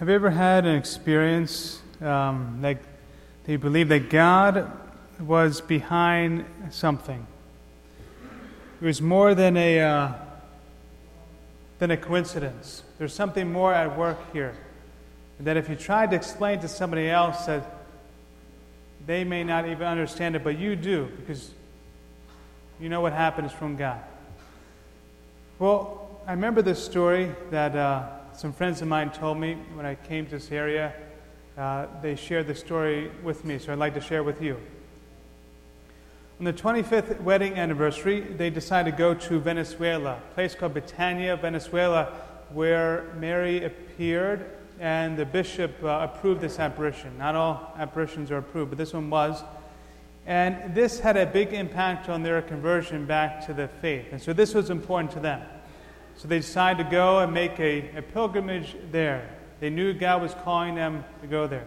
Have you ever had an experience um, that you believe that God was behind something? It was more than a uh, than a coincidence. There's something more at work here. And that if you tried to explain to somebody else that they may not even understand it, but you do because you know what happened is from God. Well, I remember this story that. Uh, some friends of mine told me when I came to this area. Uh, they shared the story with me, so I'd like to share with you. On the 25th wedding anniversary, they decided to go to Venezuela, a place called Betania, Venezuela, where Mary appeared, and the bishop uh, approved this apparition. Not all apparitions are approved, but this one was. And this had a big impact on their conversion back to the faith. And so this was important to them. So they decided to go and make a, a pilgrimage there. They knew God was calling them to go there.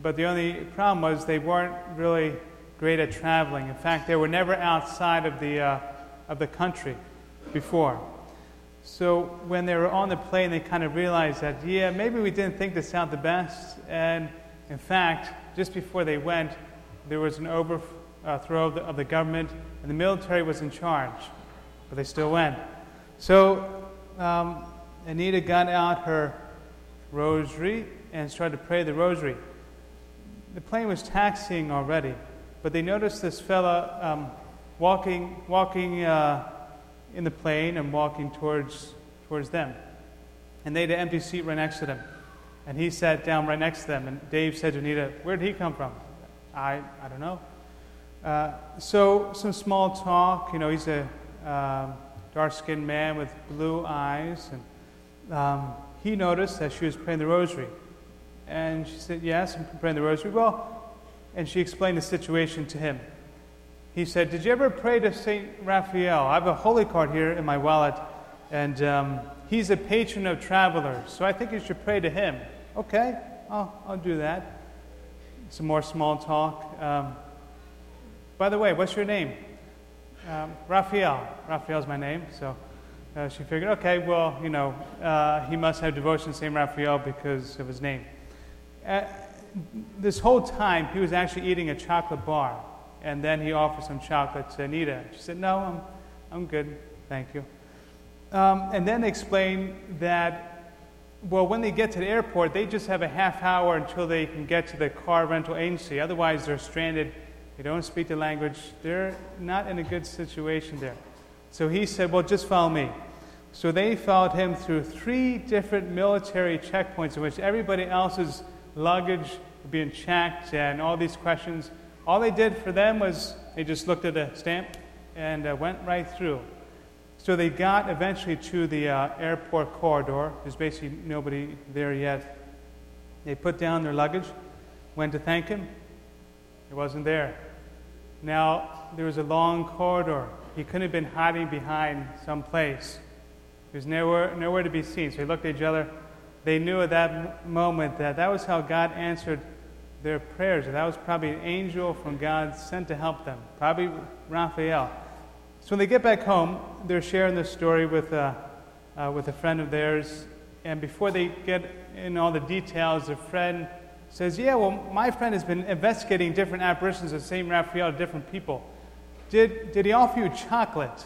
But the only problem was they weren't really great at traveling. In fact, they were never outside of the, uh, of the country before. So when they were on the plane, they kind of realized that, yeah, maybe we didn't think this out the best. And in fact, just before they went, there was an overthrow of the, of the government, and the military was in charge. But they still went. So um, Anita got out her rosary and started to pray the rosary. The plane was taxiing already, but they noticed this fella um, walking, walking uh, in the plane and walking towards, towards them. And they had an empty seat right next to them. And he sat down right next to them. And Dave said to Anita, Where did he come from? I, I don't know. Uh, so, some small talk. You know, he's a. Um, dark skinned man with blue eyes. And um, he noticed that she was praying the rosary. And she said, Yes, I'm praying the rosary. Well, and she explained the situation to him. He said, Did you ever pray to St. Raphael? I have a holy card here in my wallet, and um, he's a patron of travelers, so I think you should pray to him. Okay, I'll, I'll do that. Some more small talk. Um, by the way, what's your name? Um, Raphael. Raphael's my name. So uh, she figured, okay, well, you know, uh, he must have devotion to St. Raphael because of his name. Uh, this whole time, he was actually eating a chocolate bar. And then he offered some chocolate to Anita. She said, no, I'm, I'm good. Thank you. Um, and then explained that, well, when they get to the airport, they just have a half hour until they can get to the car rental agency. Otherwise, they're stranded they don't speak the language. They're not in a good situation there. So he said, Well, just follow me. So they followed him through three different military checkpoints in which everybody else's luggage was being checked and all these questions. All they did for them was they just looked at a stamp and uh, went right through. So they got eventually to the uh, airport corridor. There's basically nobody there yet. They put down their luggage, went to thank him. He wasn't there. Now, there was a long corridor. He couldn't have been hiding behind some place. He was nowhere, nowhere to be seen. So they looked at each other. They knew at that moment that that was how God answered their prayers. That was probably an angel from God sent to help them, probably Raphael. So when they get back home, they're sharing the story with, uh, uh, with a friend of theirs. And before they get in all the details, the friend says, Yeah, well, my friend has been investigating different apparitions of St. Raphael to different people. Did, did he offer you chocolate?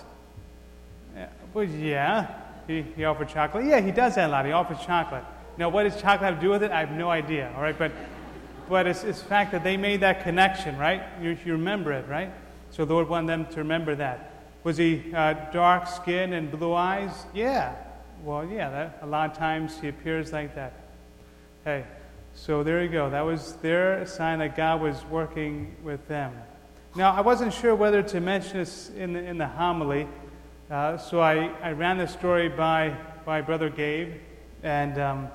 well, yeah. He, he offered chocolate. Yeah, he does that a lot. He offers chocolate. Now, what does chocolate have to do with it? I have no idea, all right? But, but it's, it's fact that they made that connection, right? You, you remember it, right? So the Lord wanted them to remember that. Was he uh, dark skin and blue eyes? Yeah. Well, yeah, that, a lot of times he appears like that. Hey, so there you go. That was their sign that God was working with them. Now, I wasn't sure whether to mention this in the, in the homily, uh, so I, I ran the story by, by Brother Gabe, and um,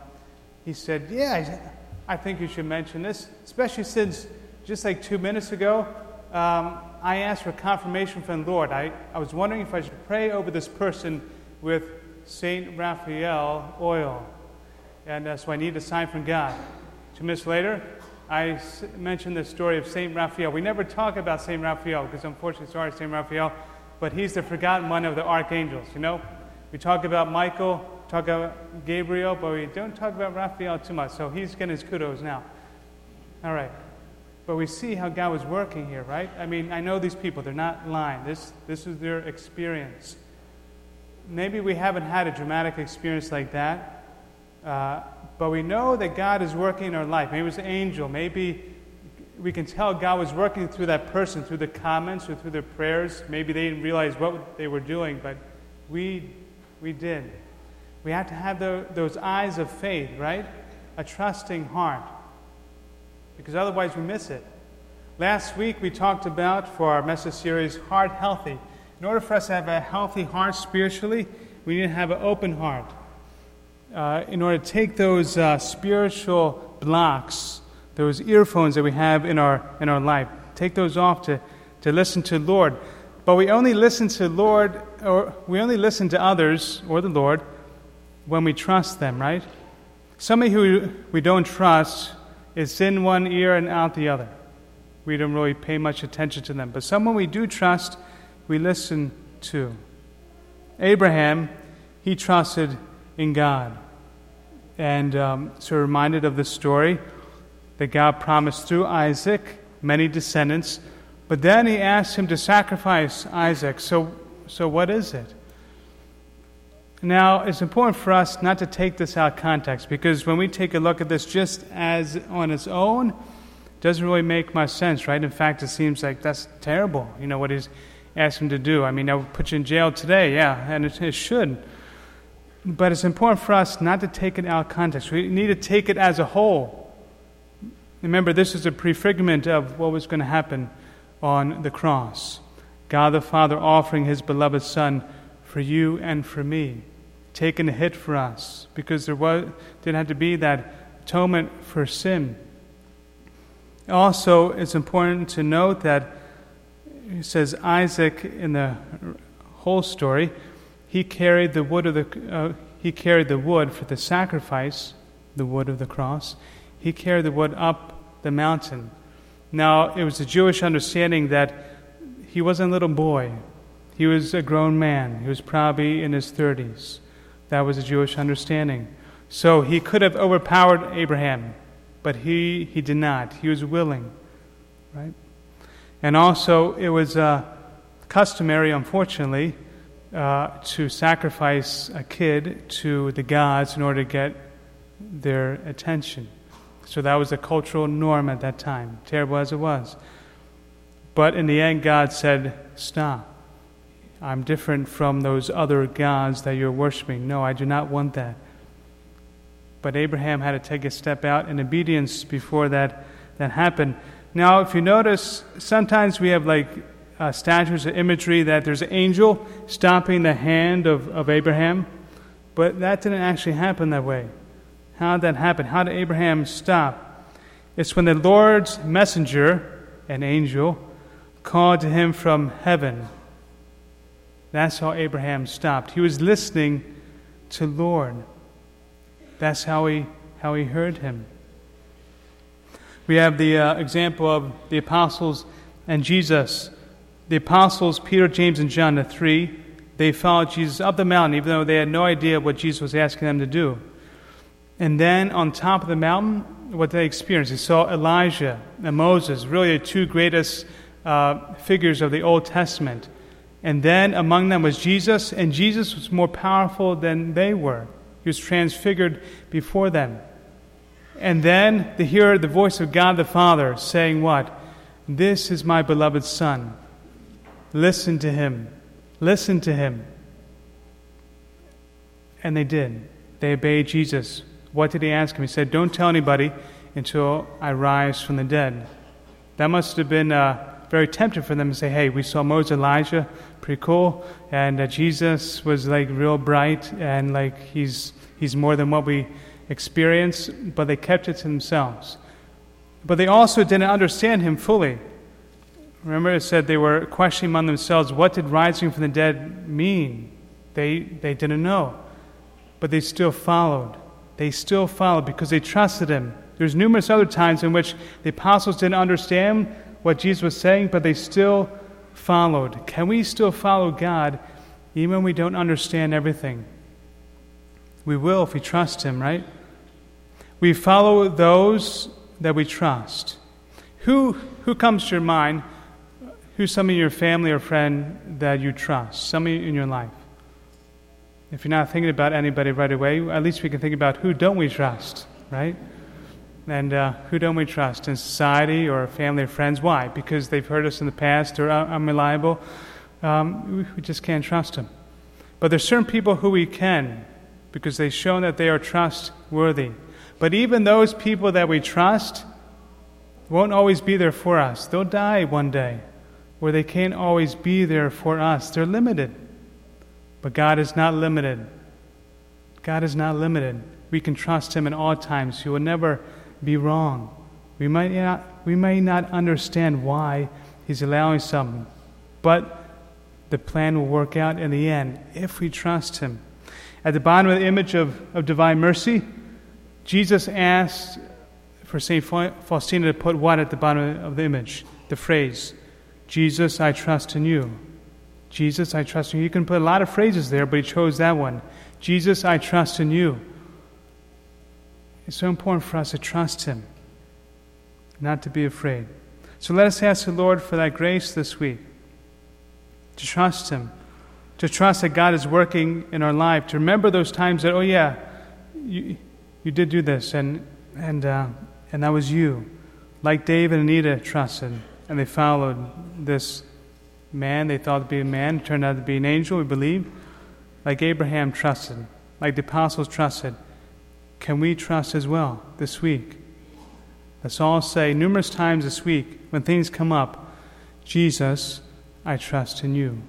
he said, Yeah, I think you should mention this, especially since just like two minutes ago, um, I asked for confirmation from the Lord. I, I was wondering if I should pray over this person with St. Raphael oil. And uh, so I need a sign from God. Two miss later, I mentioned the story of St. Raphael. We never talk about St. Raphael because, unfortunately, sorry, St. Raphael, but he's the forgotten one of the archangels, you know? We talk about Michael, talk about Gabriel, but we don't talk about Raphael too much. So he's getting his kudos now. All right. But we see how God was working here, right? I mean, I know these people, they're not lying. This, this is their experience. Maybe we haven't had a dramatic experience like that, uh, but we know that God is working in our life. Maybe it was an angel. Maybe we can tell God was working through that person, through the comments or through their prayers. Maybe they didn't realize what they were doing, but we, we did. We have to have the, those eyes of faith, right? A trusting heart because otherwise we miss it. Last week we talked about, for our message series, Heart Healthy. In order for us to have a healthy heart spiritually, we need to have an open heart. Uh, in order to take those uh, spiritual blocks, those earphones that we have in our, in our life, take those off to, to listen to Lord. But we only listen to Lord, or we only listen to others or the Lord when we trust them, right? Somebody who we don't trust is in one ear and out the other. We don't really pay much attention to them. But someone we do trust, we listen to. Abraham, he trusted in God. And um, so reminded of the story that God promised through Isaac many descendants. But then he asked him to sacrifice Isaac. So, so what is it? Now, it's important for us not to take this out of context because when we take a look at this just as on its own, it doesn't really make much sense, right? In fact, it seems like that's terrible, you know, what he's asked him to do. I mean, I would put you in jail today, yeah, and it, it should. But it's important for us not to take it out of context. We need to take it as a whole. Remember, this is a prefigurement of what was going to happen on the cross God the Father offering his beloved Son for you and for me taking a hit for us because there was, didn't have to be that atonement for sin. Also, it's important to note that it says Isaac in the whole story, he carried the wood of the uh, he carried the wood for the sacrifice, the wood of the cross. He carried the wood up the mountain. Now, it was a Jewish understanding that he wasn't a little boy. He was a grown man. He was probably in his 30s. That was a Jewish understanding. So he could have overpowered Abraham, but he, he did not. He was willing, right? And also, it was uh, customary, unfortunately, uh, to sacrifice a kid to the gods in order to get their attention. So that was a cultural norm at that time, terrible as it was. But in the end, God said, Stop. I'm different from those other gods that you're worshiping. No, I do not want that. But Abraham had to take a step out in obedience before that, that happened. Now, if you notice, sometimes we have like uh, statues or imagery that there's an angel stopping the hand of, of Abraham, but that didn't actually happen that way. How did that happen? How did Abraham stop? It's when the Lord's messenger, an angel, called to him from heaven that's how Abraham stopped. He was listening to Lord. That's how he, how he heard him. We have the uh, example of the apostles and Jesus. The apostles, Peter, James, and John, the three, they followed Jesus up the mountain, even though they had no idea what Jesus was asking them to do. And then on top of the mountain, what they experienced, they saw Elijah and Moses, really the two greatest uh, figures of the Old Testament. And then among them was Jesus, and Jesus was more powerful than they were. He was transfigured before them. And then they hear the voice of God the Father saying, What? This is my beloved Son. Listen to him. Listen to him. And they did. They obeyed Jesus. What did he ask him? He said, Don't tell anybody until I rise from the dead. That must have been uh, very tempting for them to say, Hey, we saw Moses, Elijah, pretty cool. And uh, Jesus was like real bright and like he's, he's more than what we experience, but they kept it to themselves. But they also didn't understand him fully. Remember, it said they were questioning among themselves what did rising from the dead mean? They, they didn't know. But they still followed. They still followed because they trusted him. There's numerous other times in which the apostles didn't understand what Jesus was saying, but they still followed. Can we still follow God even when we don't understand everything? We will if we trust Him, right? We follow those that we trust. Who, who comes to your mind? Who's some of your family or friend that you trust? Somebody in your life? If you're not thinking about anybody right away, at least we can think about who don't we trust, right? And uh, who don't we trust in society or family or friends? Why? Because they've hurt us in the past or are unreliable. Um, we just can't trust them. But there's certain people who we can because they've shown that they are trustworthy. But even those people that we trust won't always be there for us. They'll die one day where they can't always be there for us. They're limited. But God is not limited. God is not limited. We can trust Him in all times. He will never be wrong. We might not, we may not understand why He's allowing something, but the plan will work out in the end if we trust Him. At the bottom of the image of, of divine mercy, Jesus asked for St. Faustina to put what at the bottom of the image? The phrase, Jesus, I trust in you. Jesus, I trust in you. You can put a lot of phrases there, but he chose that one. Jesus, I trust in you. It's so important for us to trust Him, not to be afraid. So let us ask the Lord for that grace this week to trust Him, to trust that God is working in our life, to remember those times that, oh, yeah, you, you did do this, and, and, uh, and that was you. Like David and Anita trusted, and they followed this man they thought to be a man, turned out to be an angel, we believe. Like Abraham trusted, like the apostles trusted can we trust as well this week? Let's all say numerous times this week when things come up Jesus, I trust in you.